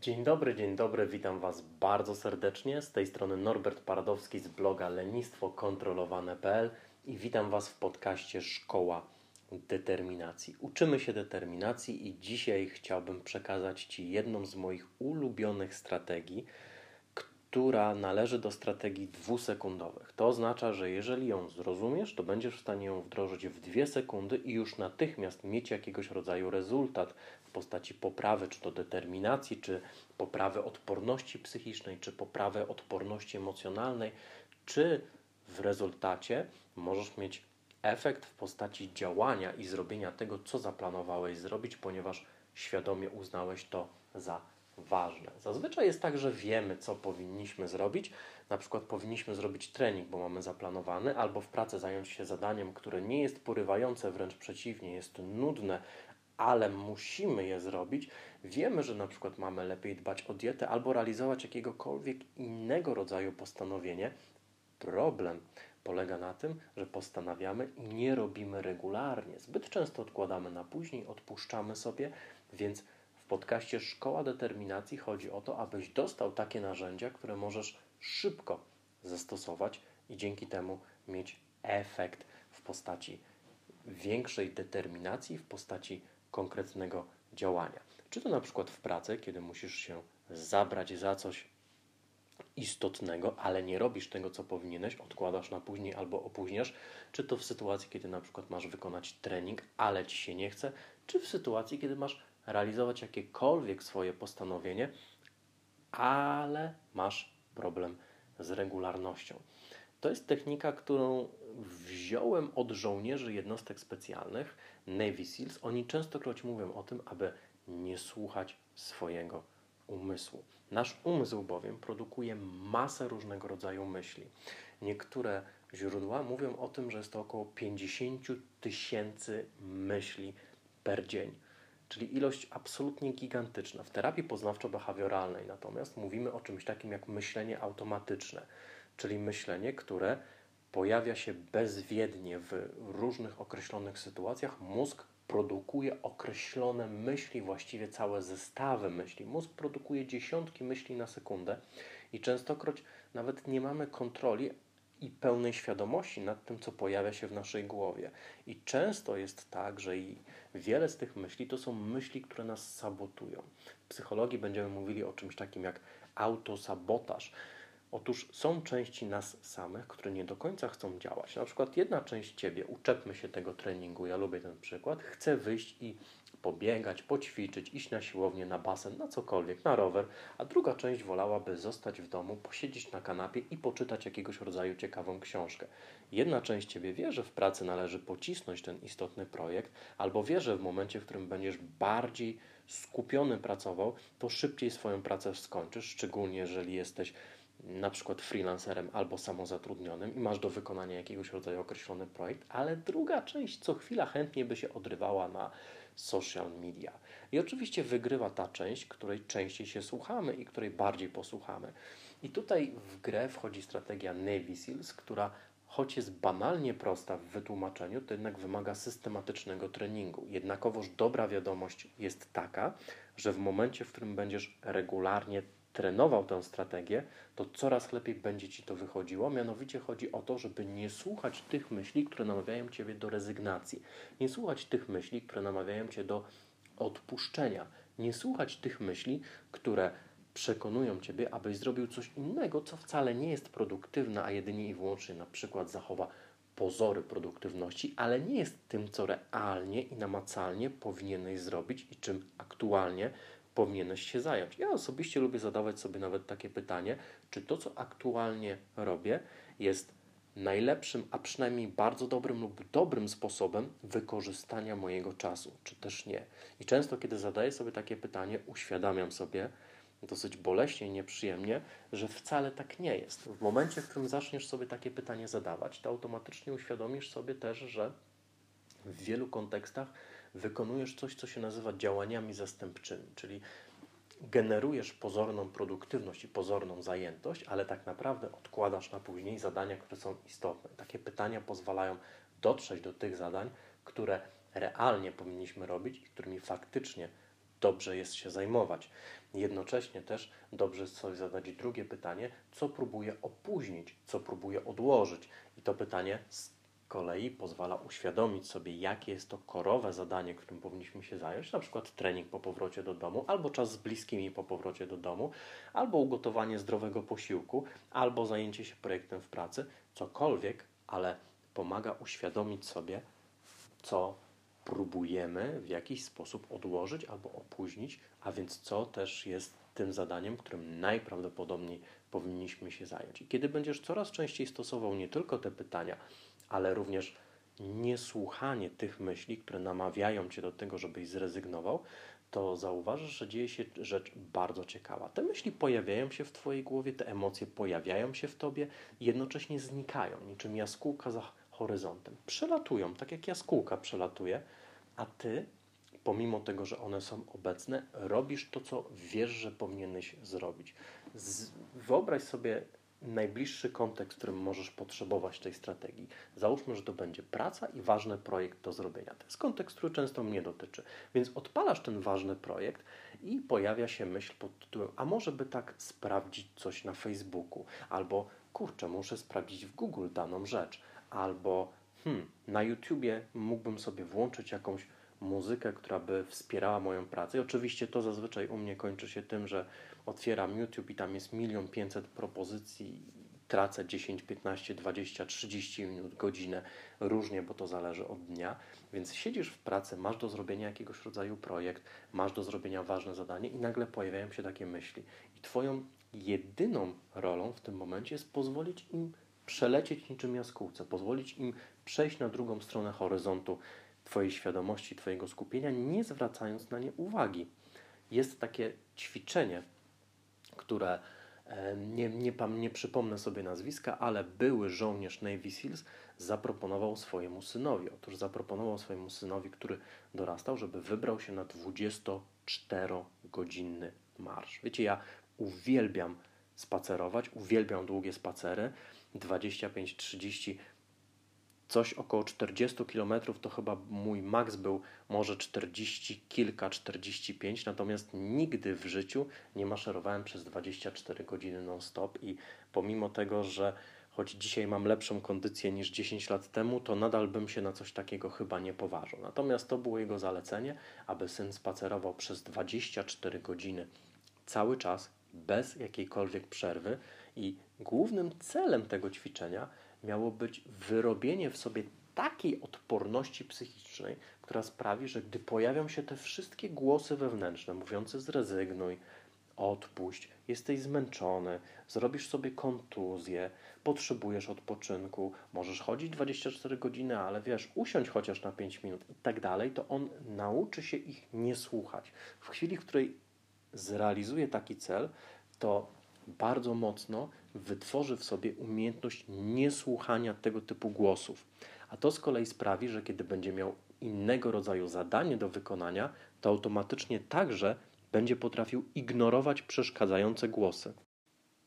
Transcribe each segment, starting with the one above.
Dzień dobry, dzień dobry, witam Was bardzo serdecznie. Z tej strony Norbert Paradowski z bloga lenistwokontrolowane.pl i witam Was w podcaście Szkoła Determinacji. Uczymy się determinacji i dzisiaj chciałbym przekazać Ci jedną z moich ulubionych strategii, która należy do strategii dwusekundowych. To oznacza, że jeżeli ją zrozumiesz, to będziesz w stanie ją wdrożyć w dwie sekundy i już natychmiast mieć jakiegoś rodzaju rezultat w postaci poprawy, czy to determinacji, czy poprawy odporności psychicznej, czy poprawy odporności emocjonalnej, czy w rezultacie możesz mieć efekt w postaci działania i zrobienia tego, co zaplanowałeś zrobić, ponieważ świadomie uznałeś to za ważne. Zazwyczaj jest tak, że wiemy, co powinniśmy zrobić. Na przykład powinniśmy zrobić trening, bo mamy zaplanowany, albo w pracy zająć się zadaniem, które nie jest porywające, wręcz przeciwnie, jest nudne, ale musimy je zrobić. Wiemy, że na przykład mamy lepiej dbać o dietę albo realizować jakiegokolwiek innego rodzaju postanowienie. Problem polega na tym, że postanawiamy i nie robimy regularnie. Zbyt często odkładamy na później, odpuszczamy sobie, więc podcaście Szkoła Determinacji chodzi o to, abyś dostał takie narzędzia, które możesz szybko zastosować i dzięki temu mieć efekt w postaci większej determinacji, w postaci konkretnego działania. Czy to na przykład w pracy, kiedy musisz się zabrać za coś istotnego, ale nie robisz tego, co powinieneś, odkładasz na później albo opóźniasz, czy to w sytuacji, kiedy na przykład masz wykonać trening, ale ci się nie chce, czy w sytuacji, kiedy masz realizować jakiekolwiek swoje postanowienie, ale masz problem z regularnością. To jest technika, którą wziąłem od żołnierzy jednostek specjalnych, Navy SEALs. Oni częstokroć mówią o tym, aby nie słuchać swojego umysłu. Nasz umysł bowiem produkuje masę różnego rodzaju myśli. Niektóre źródła mówią o tym, że jest to około 50 tysięcy myśli per dzień czyli ilość absolutnie gigantyczna. W terapii poznawczo-behawioralnej natomiast mówimy o czymś takim jak myślenie automatyczne, czyli myślenie, które pojawia się bezwiednie w różnych określonych sytuacjach. Mózg produkuje określone myśli, właściwie całe zestawy myśli. Mózg produkuje dziesiątki myśli na sekundę i częstokroć nawet nie mamy kontroli i pełnej świadomości nad tym, co pojawia się w naszej głowie. I często jest tak, że i wiele z tych myśli to są myśli, które nas sabotują. W psychologii będziemy mówili o czymś takim jak autosabotaż. Otóż są części nas samych, które nie do końca chcą działać. Na przykład jedna część ciebie, uczepmy się tego treningu, ja lubię ten przykład, chce wyjść i pobiegać, poćwiczyć, iść na siłownię, na basen, na cokolwiek, na rower, a druga część wolałaby zostać w domu, posiedzieć na kanapie i poczytać jakiegoś rodzaju ciekawą książkę. Jedna część Ciebie wie, że w pracy należy pocisnąć ten istotny projekt, albo wie, że w momencie, w którym będziesz bardziej skupiony pracował, to szybciej swoją pracę skończysz, szczególnie jeżeli jesteś na przykład freelancerem albo samozatrudnionym i masz do wykonania jakiegoś rodzaju określony projekt, ale druga część co chwila chętnie by się odrywała na social media. I oczywiście wygrywa ta część, której częściej się słuchamy i której bardziej posłuchamy. I tutaj w grę wchodzi strategia Navy Seals, która choć jest banalnie prosta w wytłumaczeniu, to jednak wymaga systematycznego treningu. Jednakowoż dobra wiadomość jest taka, że w momencie, w którym będziesz regularnie trenował tę strategię, to coraz lepiej będzie Ci to wychodziło. Mianowicie chodzi o to, żeby nie słuchać tych myśli, które namawiają Ciebie do rezygnacji. Nie słuchać tych myśli, które namawiają Cię do odpuszczenia. Nie słuchać tych myśli, które przekonują Ciebie, abyś zrobił coś innego, co wcale nie jest produktywne, a jedynie i wyłącznie na przykład zachowa pozory produktywności, ale nie jest tym, co realnie i namacalnie powinieneś zrobić i czym aktualnie powinieneś się zająć. Ja osobiście lubię zadawać sobie nawet takie pytanie, czy to, co aktualnie robię, jest najlepszym, a przynajmniej bardzo dobrym lub dobrym sposobem wykorzystania mojego czasu, czy też nie. I często, kiedy zadaję sobie takie pytanie, uświadamiam sobie dosyć boleśnie i nieprzyjemnie, że wcale tak nie jest. W momencie, w którym zaczniesz sobie takie pytanie zadawać, to automatycznie uświadomisz sobie też, że w wielu kontekstach wykonujesz coś, co się nazywa działaniami zastępczymi, czyli generujesz pozorną produktywność i pozorną zajętość, ale tak naprawdę odkładasz na później zadania, które są istotne. Takie pytania pozwalają dotrzeć do tych zadań, które realnie powinniśmy robić i którymi faktycznie dobrze jest się zajmować. Jednocześnie też dobrze jest sobie zadać drugie pytanie, co próbuję opóźnić, co próbuję odłożyć. I to pytanie kolei pozwala uświadomić sobie, jakie jest to korowe zadanie, którym powinniśmy się zająć, na przykład trening po powrocie do domu, albo czas z bliskimi po powrocie do domu, albo ugotowanie zdrowego posiłku, albo zajęcie się projektem w pracy, cokolwiek, ale pomaga uświadomić sobie, co próbujemy w jakiś sposób odłożyć albo opóźnić, a więc co też jest tym zadaniem, którym najprawdopodobniej powinniśmy się zająć. I kiedy będziesz coraz częściej stosował nie tylko te pytania, ale również niesłuchanie tych myśli, które namawiają cię do tego, żebyś zrezygnował, to zauważysz, że dzieje się rzecz bardzo ciekawa. Te myśli pojawiają się w Twojej głowie, te emocje pojawiają się w Tobie jednocześnie znikają, niczym jaskółka za horyzontem. Przelatują, tak jak jaskółka przelatuje, a Ty, pomimo tego, że one są obecne, robisz to, co wiesz, że powinieneś zrobić. Z, wyobraź sobie najbliższy kontekst, w którym możesz potrzebować tej strategii. Załóżmy, że to będzie praca i ważny projekt do zrobienia. To jest kontekst, który często mnie dotyczy. Więc odpalasz ten ważny projekt i pojawia się myśl pod tytułem: A może by tak sprawdzić coś na Facebooku? Albo kurczę, muszę sprawdzić w Google daną rzecz. Albo hmm, na YouTubie mógłbym sobie włączyć jakąś muzykę, która by wspierała moją pracę. I oczywiście to zazwyczaj u mnie kończy się tym, że otwieram YouTube i tam jest milion pięćset propozycji, tracę 10, 15, 20, 30 minut, godzinę, różnie, bo to zależy od dnia. Więc siedzisz w pracy, masz do zrobienia jakiegoś rodzaju projekt, masz do zrobienia ważne zadanie i nagle pojawiają się takie myśli. I Twoją jedyną rolą w tym momencie jest pozwolić im przelecieć niczym jaskółce, pozwolić im przejść na drugą stronę horyzontu Twojej świadomości, Twojego skupienia, nie zwracając na nie uwagi. Jest takie ćwiczenie, które e, nie, nie, nie przypomnę sobie nazwiska, ale były żołnierz Navy Seals zaproponował swojemu synowi. Otóż zaproponował swojemu synowi, który dorastał, żeby wybrał się na 24-godzinny marsz. Wiecie, ja uwielbiam spacerować, uwielbiam długie spacery, 25-30 coś około 40 km to chyba mój maks był może 40 kilka, 45, natomiast nigdy w życiu nie maszerowałem przez 24 godziny non-stop i pomimo tego, że choć dzisiaj mam lepszą kondycję niż 10 lat temu, to nadal bym się na coś takiego chyba nie poważył. Natomiast to było jego zalecenie, aby syn spacerował przez 24 godziny cały czas, bez jakiejkolwiek przerwy i głównym celem tego ćwiczenia miało być wyrobienie w sobie takiej odporności psychicznej, która sprawi, że gdy pojawią się te wszystkie głosy wewnętrzne mówiące zrezygnuj, odpuść, jesteś zmęczony, zrobisz sobie kontuzję, potrzebujesz odpoczynku, możesz chodzić 24 godziny, ale wiesz, usiądź chociaż na 5 minut i tak dalej, to on nauczy się ich nie słuchać. W chwili, w której zrealizuje taki cel, to bardzo mocno wytworzy w sobie umiejętność niesłuchania tego typu głosów. A to z kolei sprawi, że kiedy będzie miał innego rodzaju zadanie do wykonania, to automatycznie także będzie potrafił ignorować przeszkadzające głosy.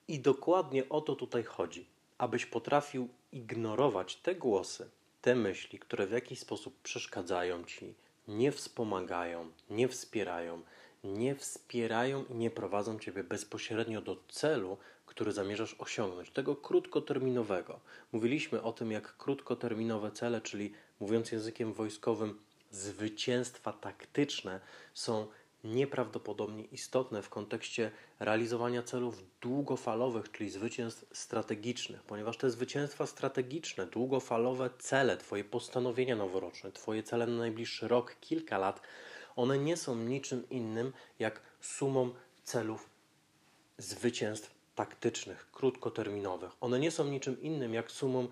I dokładnie o to tutaj chodzi, abyś potrafił ignorować te głosy, te myśli, które w jakiś sposób przeszkadzają ci, nie wspomagają, nie wspierają, nie wspierają i nie prowadzą ciebie bezpośrednio do celu, który zamierzasz osiągnąć, tego krótkoterminowego. Mówiliśmy o tym, jak krótkoterminowe cele, czyli mówiąc językiem wojskowym, zwycięstwa taktyczne są nieprawdopodobnie istotne w kontekście realizowania celów długofalowych, czyli zwycięstw strategicznych, ponieważ te zwycięstwa strategiczne, długofalowe cele, Twoje postanowienia noworoczne, Twoje cele na najbliższy rok, kilka lat, one nie są niczym innym jak sumą celów zwycięstw taktycznych, krótkoterminowych. One nie są niczym innym jak sumą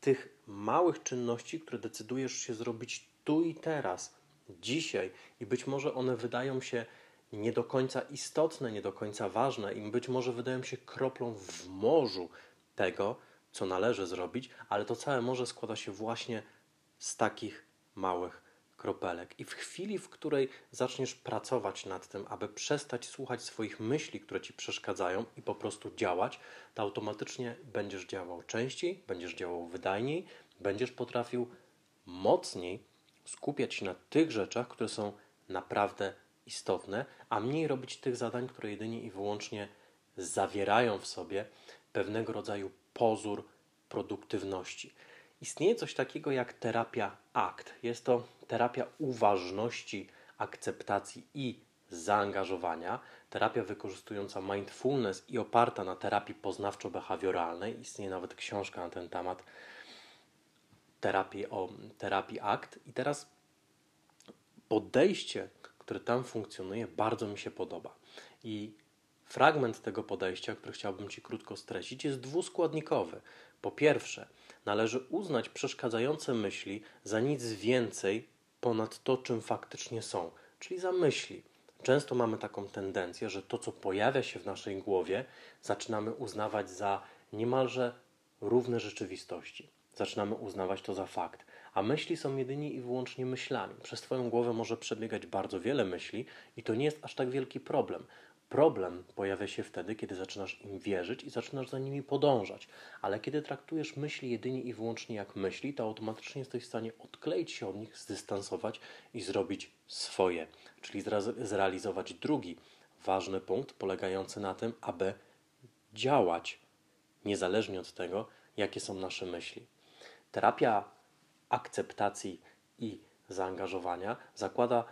tych małych czynności, które decydujesz się zrobić tu i teraz, dzisiaj, i być może one wydają się nie do końca istotne, nie do końca ważne, i być może wydają się kroplą w morzu tego, co należy zrobić, ale to całe morze składa się właśnie z takich małych kropelek. I w chwili, w której zaczniesz pracować nad tym, aby przestać słuchać swoich myśli, które ci przeszkadzają i po prostu działać, to automatycznie będziesz działał częściej, będziesz działał wydajniej, będziesz potrafił mocniej skupiać się na tych rzeczach, które są naprawdę istotne, a mniej robić tych zadań, które jedynie i wyłącznie zawierają w sobie pewnego rodzaju pozór produktywności. Istnieje coś takiego jak terapia ACT. Jest to terapia uważności, akceptacji i zaangażowania. Terapia wykorzystująca mindfulness i oparta na terapii poznawczo-behawioralnej. Istnieje nawet książka na ten temat terapii o terapii ACT. I teraz podejście, które tam funkcjonuje, bardzo mi się podoba. I fragment tego podejścia, który chciałbym Ci krótko streścić, jest dwuskładnikowy. Po pierwsze, należy uznać przeszkadzające myśli za nic więcej ponad to, czym faktycznie są, czyli za myśli. Często mamy taką tendencję, że to, co pojawia się w naszej głowie, zaczynamy uznawać za niemalże równe rzeczywistości. Zaczynamy uznawać to za fakt. A myśli są jedynie i wyłącznie myślami. Przez Twoją głowę może przebiegać bardzo wiele myśli, i to nie jest aż tak wielki problem. Problem pojawia się wtedy, kiedy zaczynasz im wierzyć i zaczynasz za nimi podążać. Ale kiedy traktujesz myśli jedynie i wyłącznie jak myśli, to automatycznie jesteś w stanie odkleić się od nich, zdystansować i zrobić swoje. Czyli zrealizować drugi ważny punkt polegający na tym, aby działać niezależnie od tego, jakie są nasze myśli. Terapia akceptacji i zaangażowania zakłada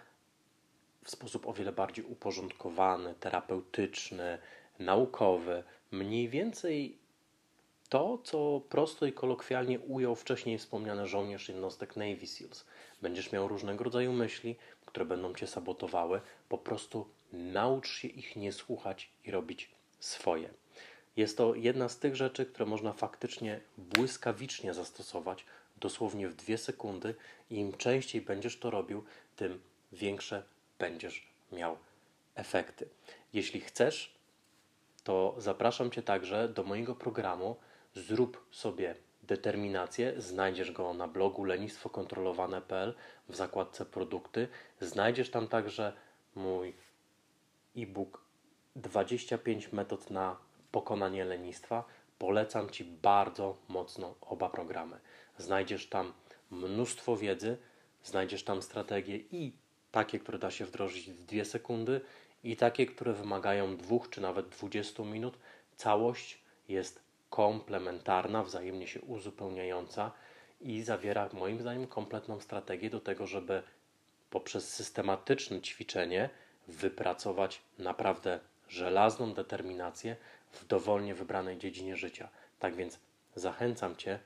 w sposób o wiele bardziej uporządkowany, terapeutyczny, naukowy, mniej więcej to, co prosto i kolokwialnie ujął wcześniej wspomniany żołnierz jednostek Navy SEALs. Będziesz miał różnego rodzaju myśli, które będą cię sabotowały. Po prostu naucz się ich nie słuchać i robić swoje. Jest to jedna z tych rzeczy, które można faktycznie błyskawicznie zastosować, dosłownie w dwie sekundy, i im częściej będziesz to robił, tym większe będziesz miał efekty. Jeśli chcesz, to zapraszam Cię także do mojego programu. Zrób sobie determinację. Znajdziesz go na blogu lenistwokontrolowane.pl w zakładce produkty. Znajdziesz tam także mój e-book 25 metod na pokonanie lenistwa. Polecam Ci bardzo mocno oba programy. Znajdziesz tam mnóstwo wiedzy, znajdziesz tam strategie i takie, które da się wdrożyć w dwie sekundy i takie, które wymagają dwóch czy nawet 20 minut. Całość jest komplementarna, wzajemnie się uzupełniająca i zawiera moim zdaniem kompletną strategię do tego, żeby poprzez systematyczne ćwiczenie wypracować naprawdę żelazną determinację w dowolnie wybranej dziedzinie życia. Tak więc zachęcam Cię,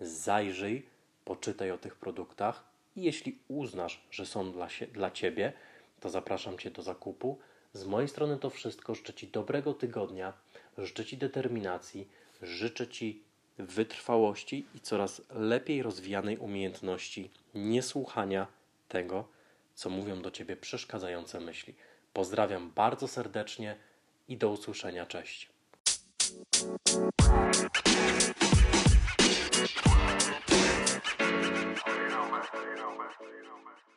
zajrzyj, poczytaj o tych produktach i jeśli uznasz, że są dla, się, dla Ciebie, to zapraszam Cię do zakupu. Z mojej strony to wszystko. Życzę Ci dobrego tygodnia, życzę Ci determinacji, życzę Ci wytrwałości i coraz lepiej rozwijanej umiejętności niesłuchania tego, co mówią do Ciebie przeszkadzające myśli. Pozdrawiam bardzo serdecznie i do usłyszenia. Cześć. you know, man.